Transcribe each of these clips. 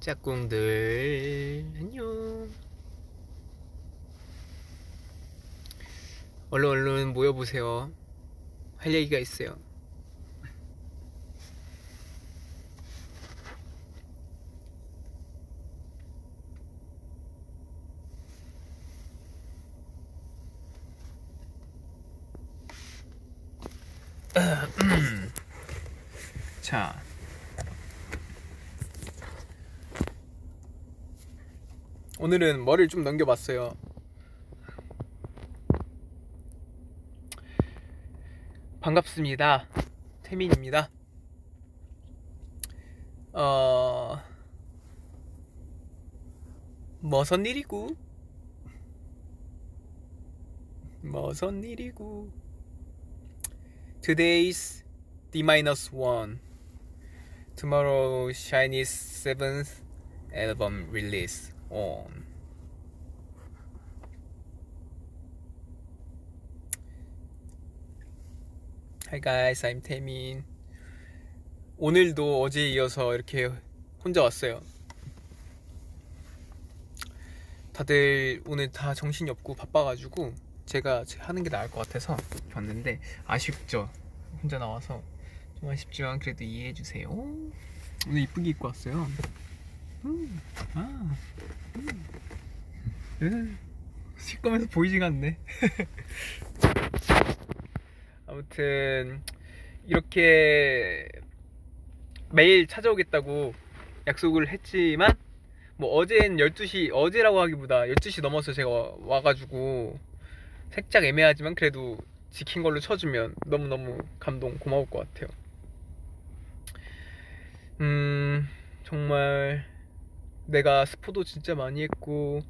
짝꿍들 안녕 얼른 얼른 모여보세요. 할 얘기가 있어요 자 오늘은 머리를 좀 넘겨봤어요. 반갑습니다. 태민입니다. 어, 뭐선 일이고? 뭐선 일이고? Today's D-1 Tomorrow Chinese 7th album release on. Hi guys, I'm 태민. 오늘도 어제에 이어서 이렇게 혼자 왔어요. 다들 오늘 다 정신이 없고 바빠가지고 제가 하는 게 나을 것 같아서 왔는데 아쉽죠. 혼자 나와서 좀 아쉽지만 그래도 이해해 주세요. 오늘 이쁘게 입고 왔어요. 음, 아, 음. 시꺼면서 보이지가 않네. 아무튼 이렇게 매일 찾아오겠다고 약속을 했지만 뭐 어제는 12시 어제라고 하기보다 12시 넘어서 제가 와가지고 살짝 애매하지만 그래도 지킨 걸로 쳐주면 너무너무 감동 고마울 것 같아요. 음 정말 내가 스포도 진짜 많이 했고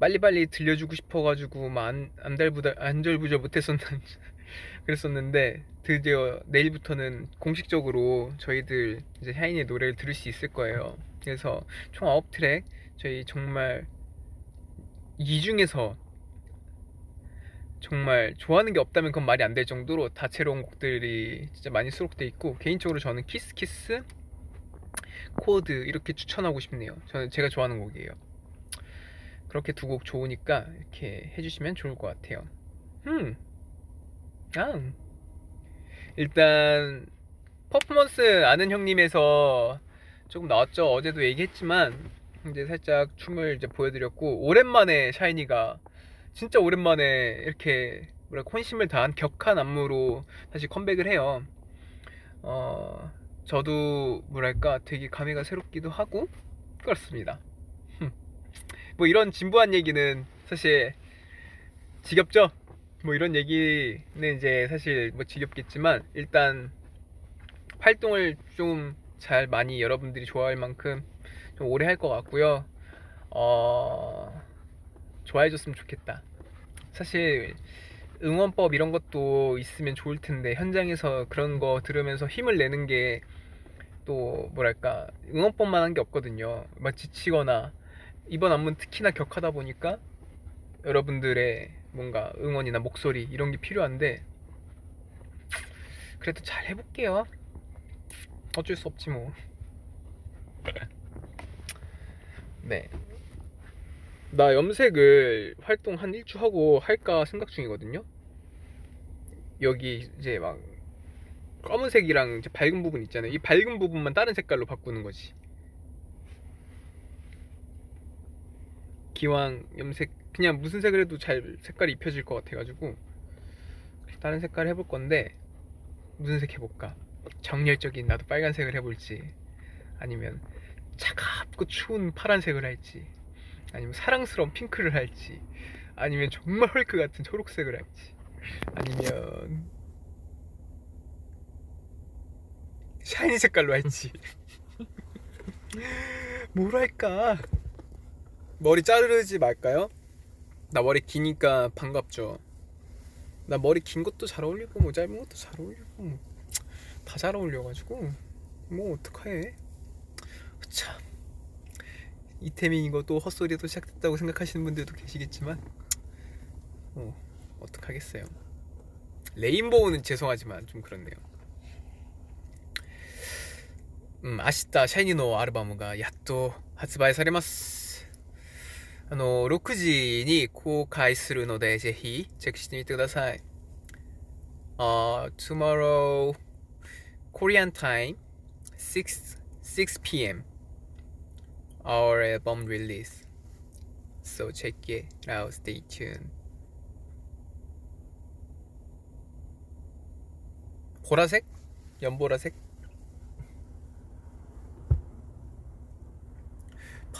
빨리빨리 들려주고 싶어가지고 안, 안달부달 안절부절 못했었는 그랬었는데 드디어 내일부터는 공식적으로 저희들 이제 샤이니의 노래를 들을 수 있을 거예요. 그래서 총 9트랙 저희 정말 이 중에서 정말 좋아하는 게 없다면 그건 말이 안 될 정도로 다채로운 곡들이 진짜 많이 수록돼 있고 개인적으로 저는 Kiss Kiss Code 이렇게 추천하고 싶네요. 저는 제가 좋아하는 곡이에요. 그렇게 두 곡 좋으니까 이렇게 해주시면 좋을 것 같아요. 음, 아, 일단 퍼포먼스 아는 형님에서 조금 나왔죠. 어제도 얘기했지만 이제 살짝 춤을 이제 보여드렸고 오랜만에 샤이니가 진짜 오랜만에 이렇게 뭐라 혼심을 다한 격한 안무로 다시 컴백을 해요. 어, 저도 뭐랄까 되게 감회가 새롭기도 하고 그렇습니다. 뭐 이런 진부한 얘기는 사실 지겹죠? 뭐 이런 얘기는 이제 사실 뭐 지겹겠지만 일단 활동을 좀 잘 많이 여러분들이 좋아할 만큼 좀 오래 할 것 같고요. 어, 좋아해 줬으면 좋겠다. 사실 응원법 이런 것도 있으면 좋을 텐데 현장에서 그런 거 들으면서 힘을 내는 게 또 뭐랄까 응원법만 한 게 없거든요. 막 지치거나 이번 안무는 특히나 격하다 보니까 여러분들의 뭔가 응원이나 목소리 이런 게 필요한데 그래도 잘 해볼게요. 어쩔 수 없지 뭐. 네. 나 염색을 활동 한 일주 하고 할까 생각 중이거든요. 여기 이제 막 검은색이랑 밝은 부분 있잖아요. 이 밝은 부분만 다른 색깔로 바꾸는 거지. 기왕 염색 그냥 무슨 색을 해도 잘 색깔이 입혀질 것 같아가지고 다른 색깔 해볼 건데 무슨 색 해볼까? 정열적인 나도 빨간색을 해볼지 아니면 차갑고 추운 파란색을 할지 아니면 사랑스러운 핑크를 할지 아니면 정말 헐크 같은 초록색을 할지 아니면 샤이니 색깔로 뭘 할까. 머리 자르지 말까요? 나 머리 기니까 반갑죠. 나 머리 긴 것도 잘 어울리고 뭐 짧은 것도 잘 어울리고 다 잘 어울려가지고 뭐 어떡해. 참. 이태민 이거 또 헛소리도 시작됐다고 생각하시는 분들도 계시겠지만 어 어떡하겠어요. 레인보우는 죄송하지만 좀 그렇네요 うん、明日、シャイニーのアルバムがやっと発売されます。あの、6時に公開するので、ぜひ、チェックしてみてください。あ、tomorrow, Korean time, 6, 6 p.m. Our album release. So check it out, stay tuned. 보라색? 연보라색?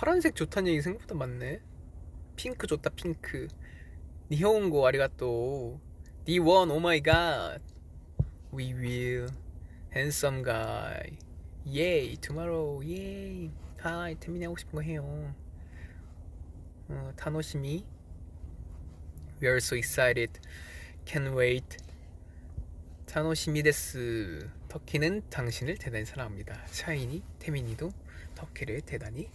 파란색 좋다는 얘기 생각보다 많네. 핑크 좋다, 핑크. 日本語ありがとう. 니원, oh my god. We will. Handsome guy. Yay, tomorrow. Yay. Hi, 태민이 하고 싶은 거 해요. 어, 楽しみ. We are so excited. Can't wait. 타노시미 데스. 터키는 당신을 대단히 사랑합니다. 샤이니, 태민이도 터키를 대단히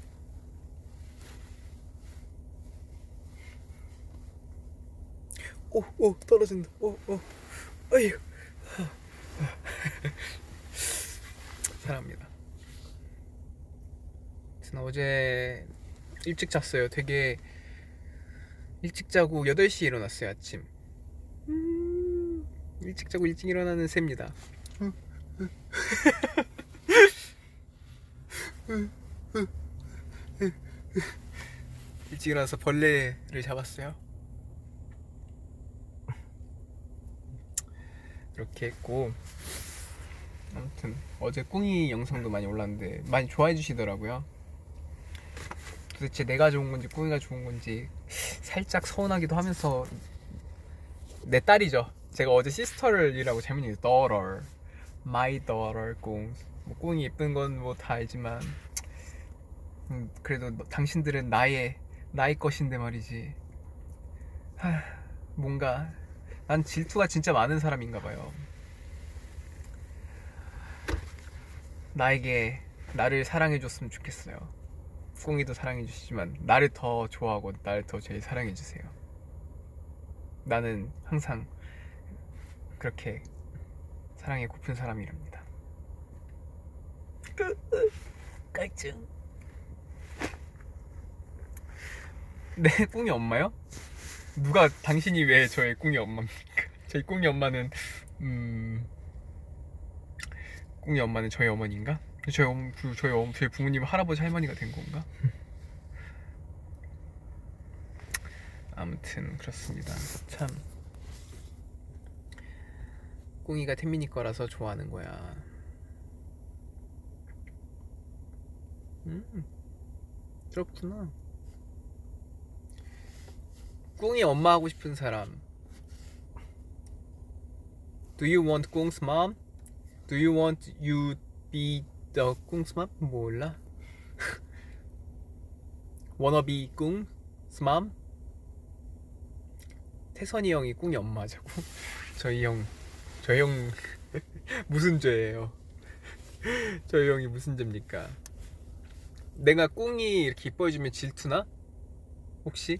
오, 오, 떨어진다. 오, 오, 어휴. 사랑합니다. 저는 어제 일찍 잤어요. 되게 일찍 자고 8시에 일어났어요, 아침. 음, 일찍 자고 일찍 일어나는 새입니다. 일찍 일어나서 벌레를 잡았어요. 이렇게 했고 아무튼 어제 꿍이 영상도 많이 올랐는데 많이 좋아해 주시더라고요. 도대체 내가 좋은 건지 꿍이가 좋은 건지 살짝 서운하기도 하면서 내 딸이죠. 제가 어제 sister를이라고 잘못 얘기했어요. daughter, my daughter 꿍. 뭐 꿍이 예쁜 건 뭐 다 알지만 음, 그래도 너- 당신들은 나의 나의 것인데 말이지. 하, 뭔가 난 질투가 진짜 많은 사람인가 봐요. 나에게 나를 사랑해 줬으면 좋겠어요. 꿍이도 사랑해 주시지만 나를 더 좋아하고 나를 더 제일 사랑해 주세요. 나는 항상 그렇게 사랑에 고픈 사람이랍니다. 깔증. 내 꿍이 엄마요? 누가 당신이 왜 저의 꿍이 엄마입니까? 저희 꿍이 엄마는 음 꿍이 엄마는 저희 어머니인가? 저희 엄 그, 저희 엄 저희 부모님 할아버지 할머니가 된 건가? 아무튼 그렇습니다. 참 꿍이가 태민이 거라서 좋아하는 거야. 음 그렇구나. 꿍이 엄마 하고 싶은 사람. Do you want 꿍's mom? Do you want you be the 꿍's mom? 몰라. Wanna be 꿍's mom? 태선이 형이 꿍이 엄마자고. 저희 형, 저희 형 무슨 죄예요? 저희 형이 무슨 죄입니까? 내가 꿍이 이렇게 이뻐해주면 질투나? 혹시?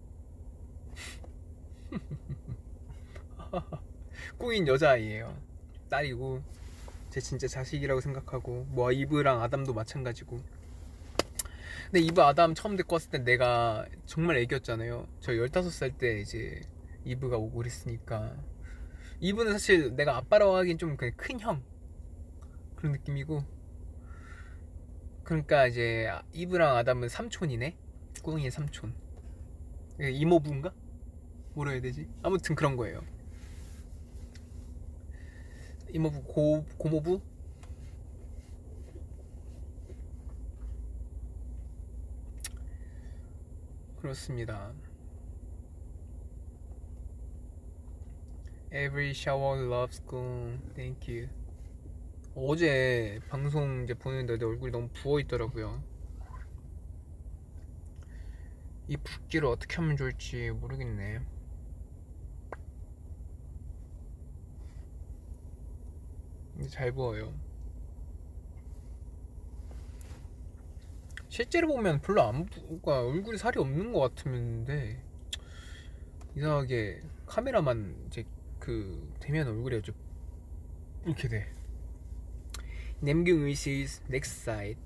꿍인 여자아이예요. 딸이고 제 진짜 자식이라고 생각하고 뭐 이브랑 아담도 마찬가지고. 근데 이브 아담 처음 데리고 왔을 때 내가 정말 애기였잖아요. 저 15살 때 이제 이브가 오고 그랬으니까 이브는 사실 내가 아빠라고 하긴 좀 그냥 큰형 그런 느낌이고 그러니까 이제 이브랑 아담은 삼촌이네 꿍이의 삼촌 이모부인가? 뭐라 해야 되지? 아무튼 그런 거예요. 이모부 고 고모부? 그렇습니다. Every shower loves 꿍. Thank you. 어제 방송 이제 보는데 내 얼굴이 너무 부어 있더라고요. 이 붓기를 어떻게 하면 좋을지 모르겠네. 근데 잘 부어요. 실제로 보면 별로 안 부, 그러니까 얼굴에 살이 없는 것 같으면데 이상하게 카메라만 이제 그 대면 얼굴이 좀 이렇게 돼. 남경 의시's next side.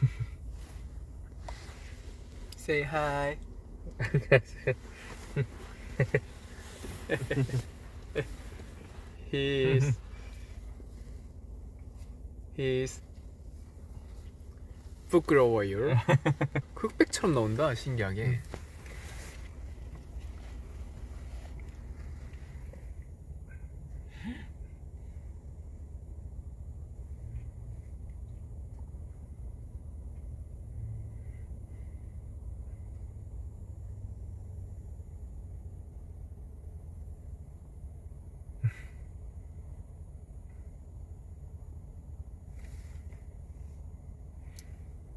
Say hi. he's he's 부끄러워요. 흑백처럼 나온다 신기하게.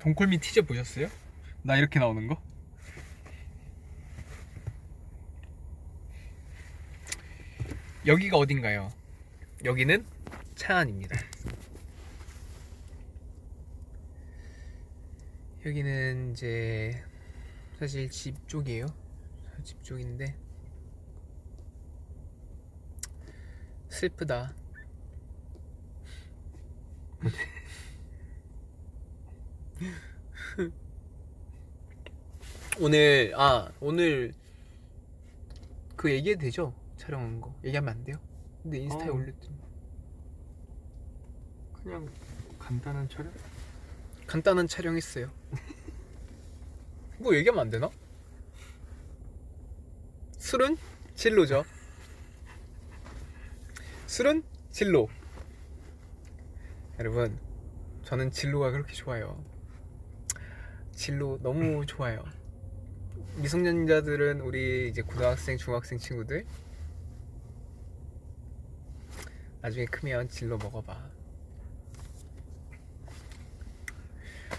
동콜미 티저 보셨어요? 나 이렇게 나오는 거? 여기가 어딘가요? 여기는 차안입니다. 여기는 이제 사실 집 쪽이에요. 집 쪽인데 슬프다. 오늘 아 오늘 그 얘기해도 되죠? 촬영한 거 얘기하면 안 돼요? 근데 인스타에 어. 올렸더니 그냥 간단한 촬영? 간단한 촬영했어요. 뭐 얘기하면 안 되나? 술은 진로죠. 술은 진로. 여러분, 저는 진로가 그렇게 좋아요. 진로 너무 좋아요. 미성년자들은 우리 이제 고등학생, 중학생 친구들 나중에 크면 진로 먹어봐.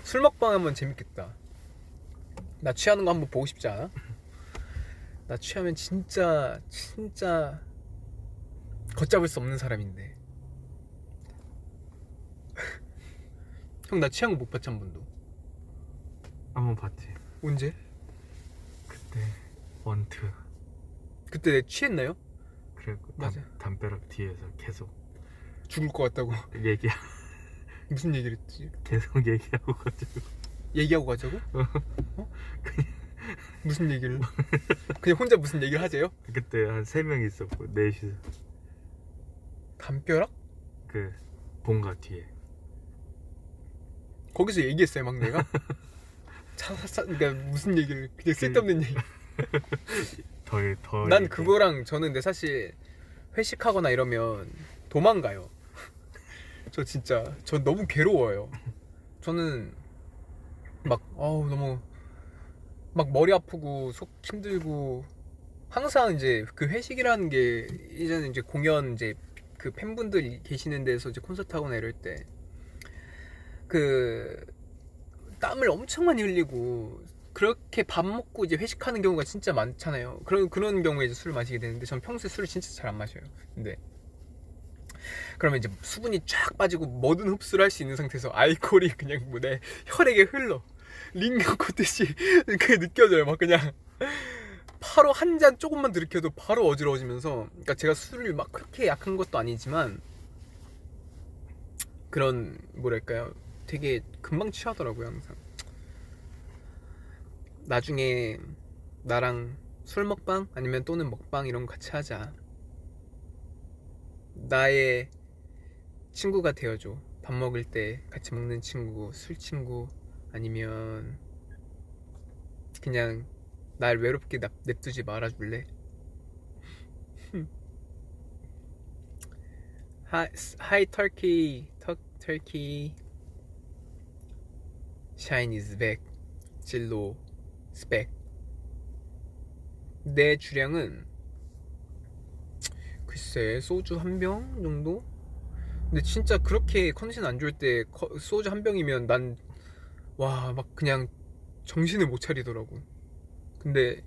술 먹방 하면 재밌겠다. 나 취하는 거 한번 보고 싶지 않아? 나 취하면 진짜 진짜 걷잡을 수 없는 사람인데. 형 나 취한 거 못 봤지 한 번도. 한번 봤지 언제? 그때 원투 그때 내 취했나요? 그리고 맞아. 담, 담벼락 뒤에서 계속 죽을 것 같다고. 얘기 무슨 얘기를 했지? 계속 얘기하고 가지고 얘기하고 가자고? 어? 무슨 얘기를? 그냥 혼자 무슨 얘기를 하재요? 그때 한 세 명 있었고 넷이서 담벼락? 그 본가 뒤에 거기서 얘기했어요 막 내가? 차, 차, 그러니까 무슨 얘기를 그냥 쓸데없는 얘기 더더 난 그거랑 저는 근데 사실 회식하거나 이러면 도망가요. 저 진짜 저 너무 괴로워요. 저는 막 어우 너무 막 머리 아프고 속 힘들고 항상 이제 그 회식이라는 게 이제는 이제 공연 이제 그 팬분들 계시는 데서 이제 콘서트 하거나 이럴 때 그 땀을 엄청 많이 흘리고 그렇게 밥 먹고 이제 회식하는 경우가 진짜 많잖아요. 그런 그런 경우에 이제 술을 마시게 되는데 전 평소에 술을 진짜 잘 안 마셔요. 근데 그러면 이제 수분이 쫙 빠지고 뭐든 흡수를 할 수 있는 상태에서 알코올이 그냥 뭐 내 혈액에 흘러 링거 꽂듯이 그게 느껴져요. 막 그냥 바로 한 잔 조금만 들이켜도 바로 어지러워지면서 그러니까 제가 술을 막 그렇게 약한 것도 아니지만 그런 뭐랄까요 되게 금방 취하더라고요 항상. 나중에 나랑 술 먹방 아니면 또는 먹방 이런 거 같이 하자. 나의 친구가 되어줘. 밥 먹을 때 같이 먹는 친구 술 친구 아니면 그냥 날 외롭게 납- 냅두지 말아줄래? Hi, hi Turkey, Shine is back. 진로 스펙. 내 주량은 글쎄 소주 한 병 정도? 근데 진짜 그렇게 컨디션 안 좋을 때 커- 소주 한 병이면 난 와 막 그냥 정신을 못 차리더라고. 근데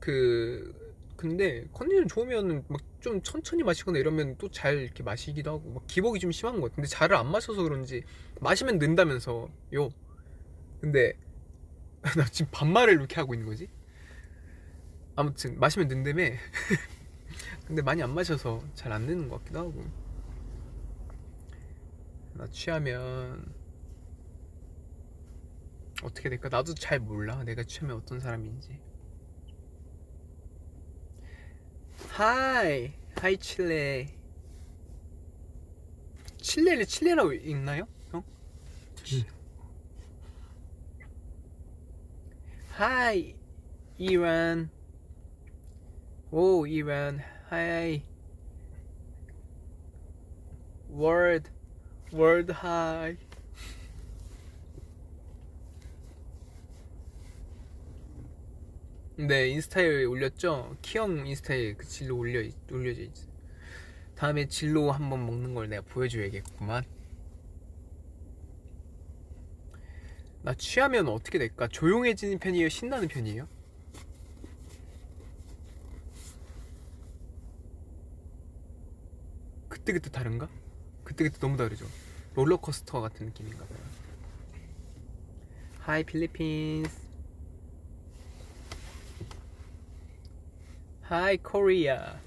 그 근데 컨디션 좋으면 막 좀 천천히 마시거나 이러면 또 잘 이렇게 마시기도 하고 막 기복이 좀 심한 것 같아. 근데 잘을 안 마셔서 그런지 마시면 는다면서 요. 근데 나 지금 반말을 이렇게 하고 있는 거지? 아무튼 마시면 는다며. 근데 많이 안 마셔서 잘 안 느는 것 같기도 하고. 나 취하면 어떻게 될까? 나도 잘 몰라. 내가 취하면 어떤 사람인지. Hi, hi 칠레. 칠레를 칠레라고 읽나요, 형? Hi, 이란. 오, 이란. Hi. World, world hi. 네, 인스타에 올렸죠? 키형 인스타에 그 진로 올려, 올려져 있어. 다음에 진로 한번 먹는 걸 내가 보여줘야겠구만. 나 취하면 어떻게 될까? 조용해지는 편이에요? 신나는 편이에요? 그때그때 다른가? 그때그때 너무 다르죠? 롤러코스터 같은 느낌인가 봐요. Hi Philippines Hi Korea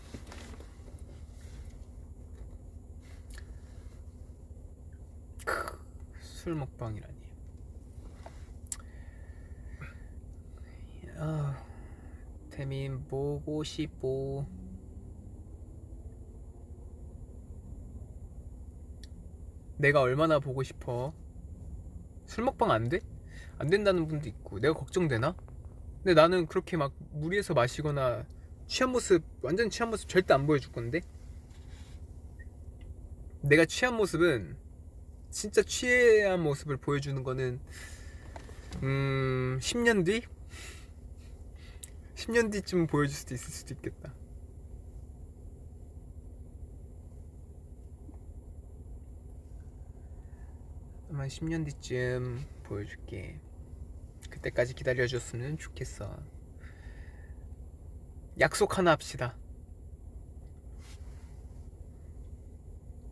크, 술 먹방이라니. 아, 태민 보고 싶고. 내가 얼마나 보고 싶어? 술 먹방 안 돼? 안 된다는 분도 있고. 내가 걱정되나? 근데 나는 그렇게 막 무리해서 마시거나 취한 모습 완전 취한 모습 절대 안 보여줄 건데? 내가 취한 모습은 진짜 취한 모습을 보여주는 거는 음 10년 뒤? 10년 뒤쯤 보여줄 수도 있을 수도 있겠다. 아마 10년 뒤쯤 보여줄게. 그때까지 기다려줬으면 좋겠어 약속 하나 합시다.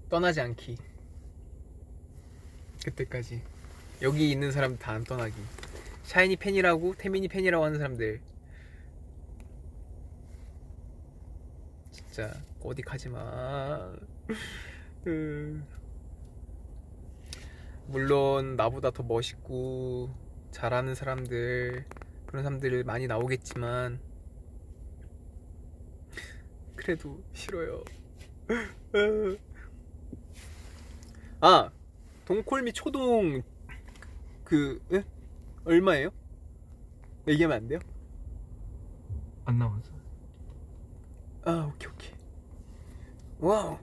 떠나지 않기. 그때까지. 여기 있는 사람 다 안 떠나기. 샤이니 팬이라고, 태민이 팬이라고 하는 사람들. 진짜, 어디 가지 마. 으. 물론, 나보다 더 멋있고, 잘하는 사람들, 그런 사람들 많이 나오겠지만, 그래도 싫어요. 아 동콜미 초동 그 에? 얼마예요? 얘기하면 안 돼요? 안 나왔어. 아 오케이 오케이. 와우.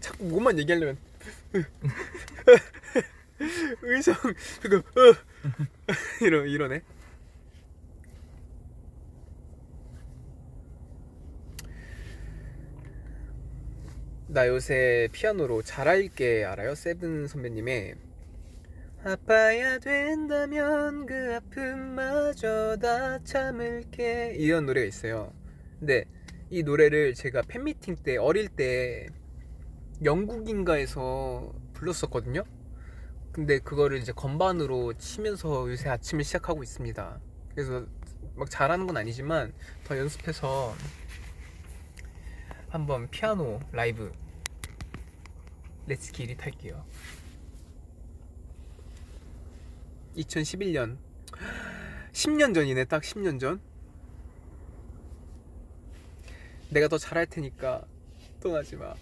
자꾸 뭐만 얘기하려면 의성 그거 어. 이러 이러네. 나 요새 피아노로 잘할게 알아요? 세븐 선배님의 아파야 된다면 그 아픔마저 다 참을게 이런 노래가 있어요. 근데 이 노래를 제가 팬미팅 때 어릴 때 영국인가에서 불렀었거든요. 근데 그거를 이제 건반으로 치면서 요새 아침을 시작하고 있습니다. 그래서 막 잘하는 건 아니지만 더 연습해서 한번 피아노 라이브 let's get it 할게요. 2011년. 10년 전이네 딱 10년 전. 내가 더 잘할 테니까 떠나지 마.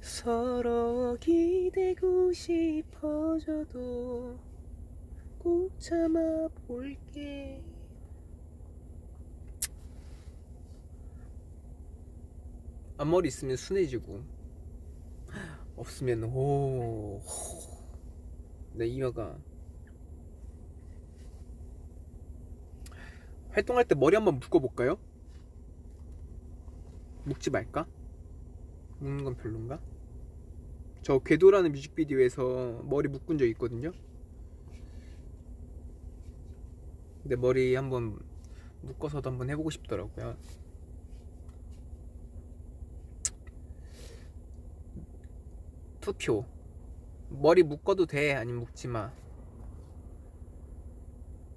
서로 기대고 싶어져도 꼭 참아 볼게 앞머리 있으면 순해지고 없으면 오내 이마가 활동할 때 머리 한번 묶어볼까요? 묶지 말까? 묶는 건 별론가? 저 궤도라는 뮤직비디오에서 머리 묶은 적 있거든요. 근데 머리 한번 묶어서도 한번 해보고 싶더라고요. 투표. 머리 묶어도 돼? 아니면 묶지 마?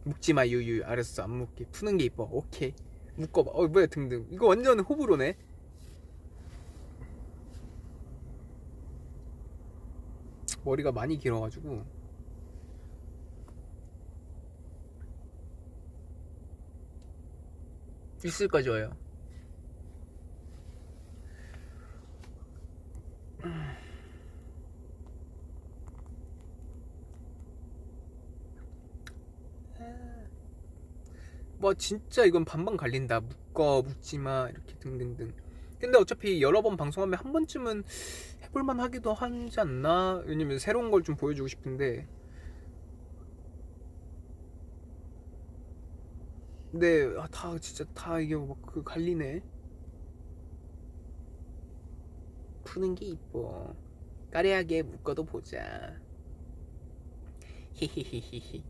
묶지 마 유유. 알았어. 안 묶게. 푸는 게 이뻐. 오케이. 묶어봐. 어 뭐야 등등. 이거 완전 호불호네. 머리가 많이 길어가지고 있을까 좋아요. 뭐 진짜 이건 반반 갈린다. 묶어 묶지마 이렇게 등등등. 근데 어차피 여러 번 방송하면 한 번쯤은 해볼만 하기도 하지 않나? 왜냐면 새로운 걸 좀 보여주고 싶은데 근데 아, 다 진짜 다 이게 막 그 갈리네 푸는 게 이뻐 까레하게 묶어도 보자 히히히히히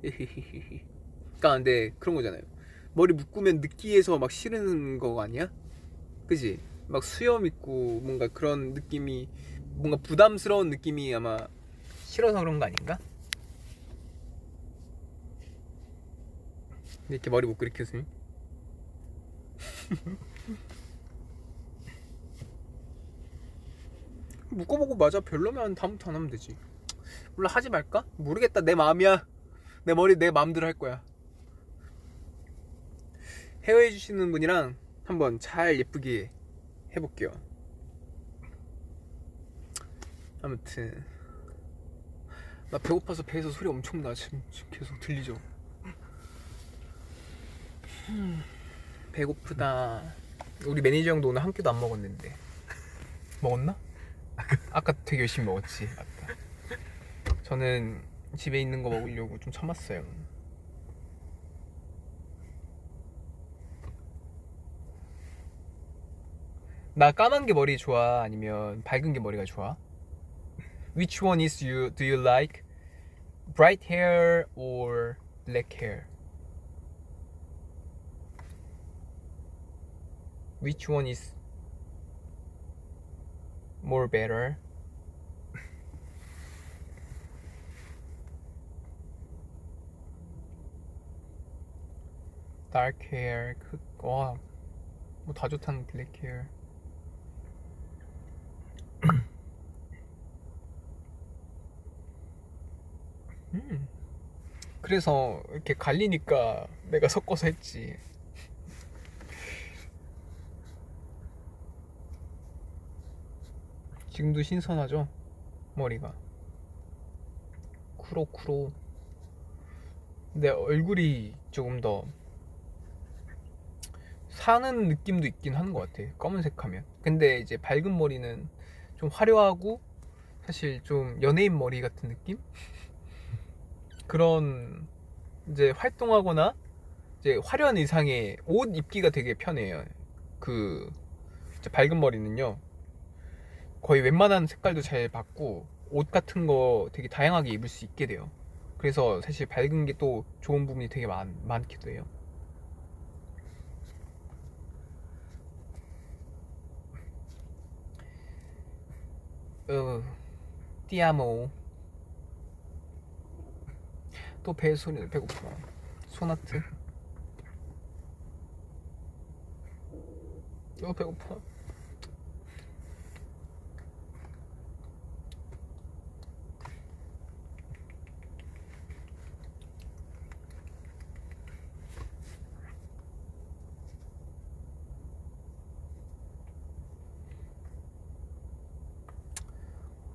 그러니까 근데 그런 거잖아요. 머리 묶으면 느끼해서 막 싫은 거 아니야? 그지? 막 수염 있고 뭔가 그런 느낌이 뭔가 부담스러운 느낌이 아마 싫어서 그런 거 아닌가? 이렇게 머리 묶고 이렇게 웃으니? 묶어보고 맞아 별로면 다음부터 안 하면 되지 몰라 하지 말까? 모르겠다 내 마음이야 내 머리 내 마음대로 할 거야 헤어해 주시는 분이랑 한번 잘 예쁘게 해볼게요. 아무튼 나 배고파서 배에서 소리 엄청 나 지금, 지금 계속 들리죠. 음, 배고프다. 우리 매니저 형도 오늘 한 끼도 안 먹었는데 먹었나? 아까 되게 열심히 먹었지. 아까. 저는 집에 있는 거 먹으려고 좀 참았어요. 나 까만 게 머리 좋아 아니면 밝은 게 머리가 좋아? Which one is you do you like? Bright hair or black hair? Which one is more better? dark hair 그, 와, 뭐 다 좋다는 hair. 음. 그래서 이렇게 갈리니까 내가 섞어서 했지. 지금도 신선하죠? 머리가. 쿠로쿠로. 근데 얼굴이 조금 더 사는 느낌도 있긴 하는 것 같아. 검은색 하면. 근데 이제 밝은 머리는 좀 화려하고 사실 좀 연예인 머리 같은 느낌? 그런 이제 활동하거나 이제 화려한 의상에 옷 입기가 되게 편해요. 그 밝은 머리는요. 거의 웬만한 색깔도 잘 받고 옷 같은 거 되게 다양하게 입을 수 있게 돼요. 그래서 사실 밝은 게 또 좋은 부분이 되게 많, 많기도 해요. 어, 띠아모. 또 배 소리를 배고파. 소나트. 어 배고파.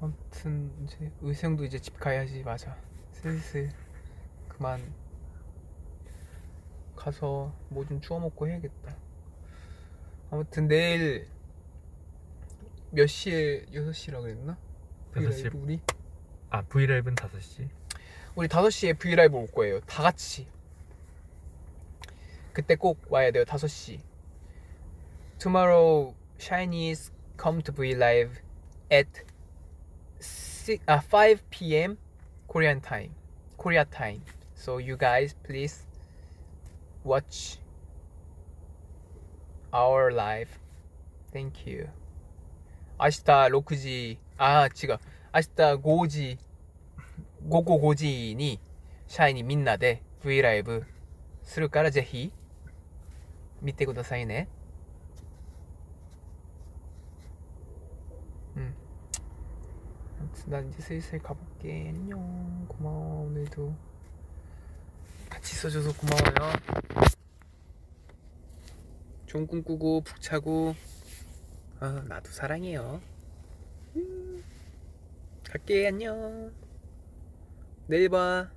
아무튼 이제 의생도 이제 집 가야지 맞아. 슬슬 그만 가서 뭐 좀 주워 먹고 해야겠다. 아무튼 내일 몇 시에 6시라 그랬나? 우리 5시. 라이브 우리 아 브이라이브는 5시 우리 5시에 브이라이브 올 거예요. 다 같이. 그때 꼭 와야 돼요. 5시. Tomorrow Chinese come to V live at 6, uh, 5 p.m. Korean time. Korea time. So you guys please watch our live. Thank you. 明日6時、あー違う。明日5時、午後5時に社員にみんなで V ライブするからぜひ見てくださいね。 아무튼 난 이제 슬슬 가볼게. 안녕. 고마워 오늘도 같이 있어줘서 고마워요. 좋은 꿈 꾸고 푹 자고 아 나도 사랑해요. 음. 갈게 안녕. 내일 봐.